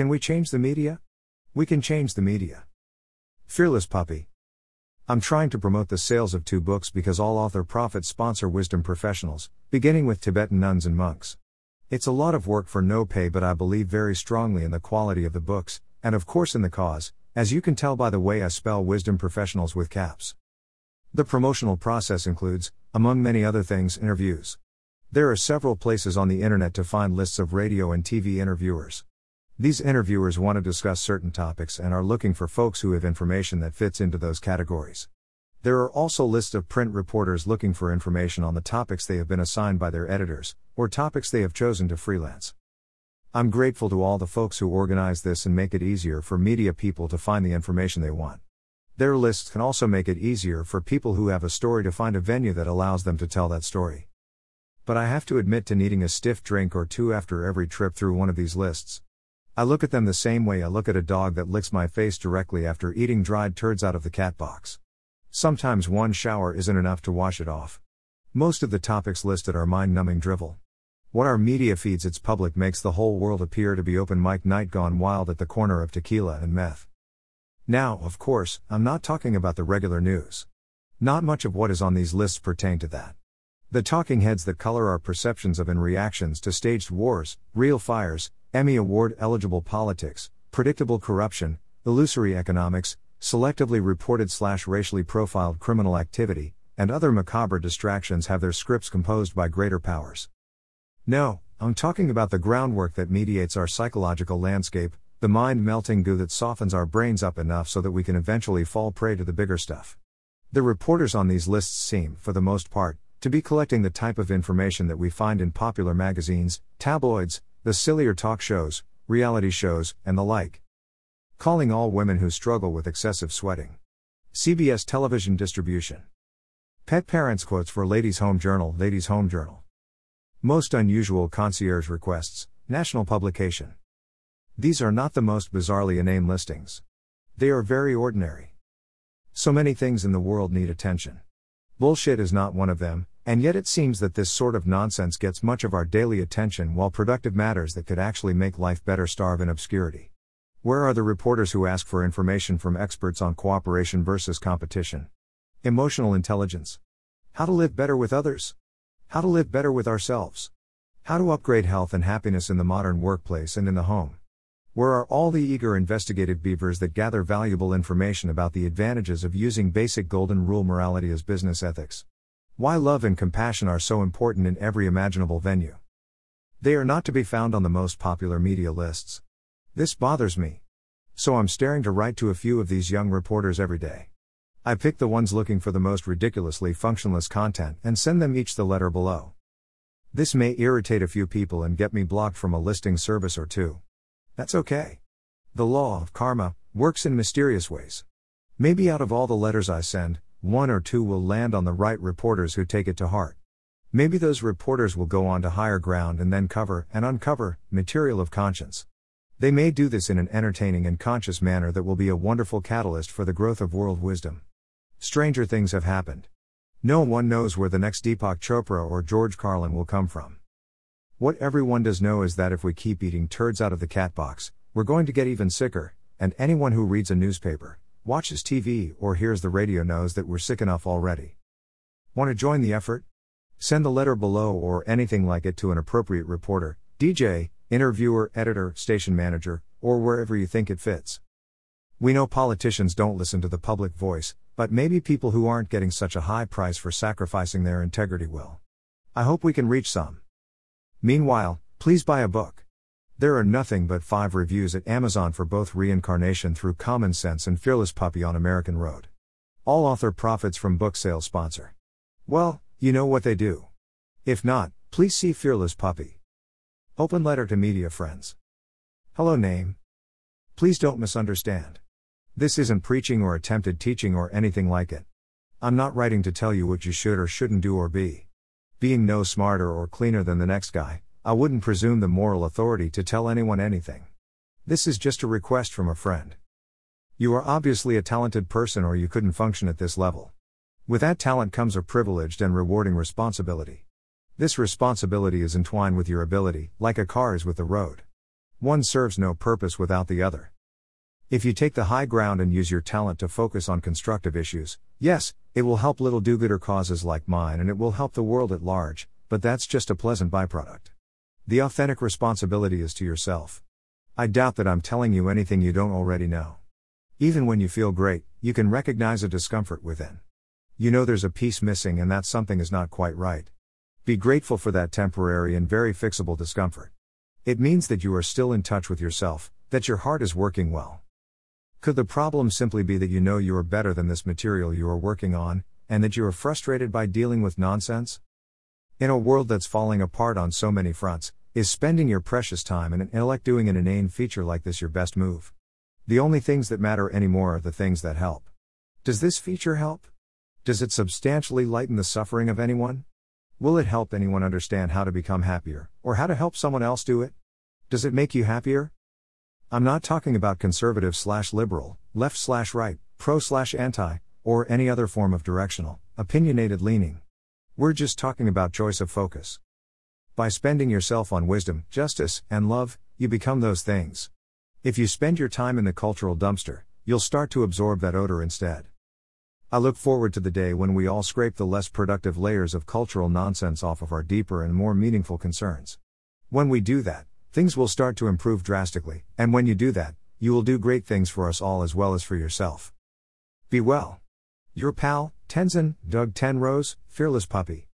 Can we change the media? We can change the media. Fearless Puppy. I'm trying to promote the sales of two books because all author profits sponsor wisdom professionals, beginning with Tibetan nuns and monks. It's a lot of work for no pay, but I believe very strongly in the quality of the books, and of course in the cause, as you can tell by the way I spell wisdom professionals with caps. The promotional process includes, among many other things, interviews. There are several places on the internet to find lists of radio and TV interviewers. These interviewers want to discuss certain topics and are looking for folks who have information that fits into those categories. There are also lists of print reporters looking for information on the topics they have been assigned by their editors, or topics they have chosen to freelance. I'm grateful to all the folks who organize this and make it easier for media people to find the information they want. Their lists can also make it easier for people who have a story to find a venue that allows them to tell that story. But I have to admit to needing a stiff drink or two after every trip through one of these lists. I look at them the same way I look at a dog that licks my face directly after eating dried turds out of the cat box. Sometimes one shower isn't enough to wash it off. Most of the topics listed are mind numbing drivel. What our media feeds its public makes the whole world appear to be open mic night gone wild at the corner of tequila and meth. Now, of course, I'm not talking about the regular news. Not much of what is on these lists pertain to that. The talking heads that color our perceptions of and reactions to staged wars, real fires, Emmy Award eligible politics, predictable corruption, illusory economics, selectively reported slash racially profiled criminal activity, and other macabre distractions have their scripts composed by greater powers. No, I'm talking about the groundwork that mediates our psychological landscape, the mind melting goo that softens our brains up enough so that we can eventually fall prey to the bigger stuff. The reporters on these lists seem, for the most part, to be collecting the type of information that we find in popular magazines, tabloids, the sillier talk shows, reality shows, and the like. Calling all women who struggle with excessive sweating. CBS television distribution. Pet Parents quotes for Ladies Home Journal, Ladies Home Journal. Most unusual concierge requests, national publication. These are not the most bizarrely inane listings. They are very ordinary. So many things in the world need attention. Bullshit is not one of them, and yet it seems that this sort of nonsense gets much of our daily attention while productive matters that could actually make life better starve in obscurity. Where are the reporters who ask for information from experts on cooperation versus competition? Emotional intelligence. How to live better with others? How to live better with ourselves? How to upgrade health and happiness in the modern workplace and in the home? Where are all the eager investigative beavers that gather valuable information about the advantages of using basic golden rule morality as business ethics? Why love and compassion are so important in every imaginable venue. They are not to be found on the most popular media lists. This bothers me. So I'm staring to write to a few of these young reporters every day. I pick the ones looking for the most ridiculously functionless content and send them each the letter below. This may irritate a few people and get me blocked from a listing service or two. That's okay. The law of karma works in mysterious ways. Maybe out of all the letters I send, one or two will land on the right reporters who take it to heart. Maybe those reporters will go on to higher ground and then cover and uncover material of conscience. They may do this in an entertaining and conscious manner that will be a wonderful catalyst for the growth of world wisdom. Stranger things have happened. No one knows where the next Deepak Chopra or George Carlin will come from. What everyone does know is that if we keep eating turds out of the cat box, we're going to get even sicker, and anyone who reads a newspaper, watches TV, or hears the radio knows that we're sick enough already. Want to join the effort? Send the letter below or anything like it to an appropriate reporter, DJ, interviewer, editor, station manager, or wherever you think it fits. We know politicians don't listen to the public voice, but maybe people who aren't getting such a high price for sacrificing their integrity will. I hope we can reach some. Meanwhile, please buy a book. There are nothing but five reviews at Amazon for both Reincarnation Through Common Sense and Fearless Puppy on American Road. All author profits from book sales sponsor. Well, you know what they do. If not, please see Fearless Puppy. Open letter to media friends. Hello, name. Please don't misunderstand. This isn't preaching or attempted teaching or anything like it. I'm not writing to tell you what you should or shouldn't do or be. Being no smarter or cleaner than the next guy, I wouldn't presume the moral authority to tell anyone anything. This is just a request from a friend. You are obviously a talented person or you couldn't function at this level. With that talent comes a privileged and rewarding responsibility. This responsibility is entwined with your ability, like a car is with the road. One serves no purpose without the other. If you take the high ground and use your talent to focus on constructive issues, yes, it will help little do gooder causes like mine and it will help the world at large, but that's just a pleasant byproduct. The authentic responsibility is to yourself. I doubt that I'm telling you anything you don't already know. Even when you feel great, you can recognize a discomfort within. You know there's a piece missing and that something is not quite right. Be grateful for that temporary and very fixable discomfort. It means that you are still in touch with yourself, that your heart is working well. Could the problem simply be that you know you are better than this material you are working on, and that you are frustrated by dealing with nonsense? In a world that's falling apart on so many fronts, is spending your precious time in an intellect doing an inane feature like this your best move? The only things that matter anymore are the things that help. Does this feature help? Does it substantially lighten the suffering of anyone? Will it help anyone understand how to become happier, or how to help someone else do it? Does it make you happier? I'm not talking about conservative slash liberal, left slash right, pro slash anti, or any other form of directional, opinionated leaning. We're just talking about choice of focus. By spending yourself on wisdom, justice, and love, you become those things. If you spend your time in the cultural dumpster, you'll start to absorb that odor instead. I look forward to the day when we all scrape the less productive layers of cultural nonsense off of our deeper and more meaningful concerns. When we do that, things will start to improve drastically, and when you do that, you will do great things for us all as well as for yourself. Be well. Your pal, Tenzin, Doug Tenrose, Fearless Puppy.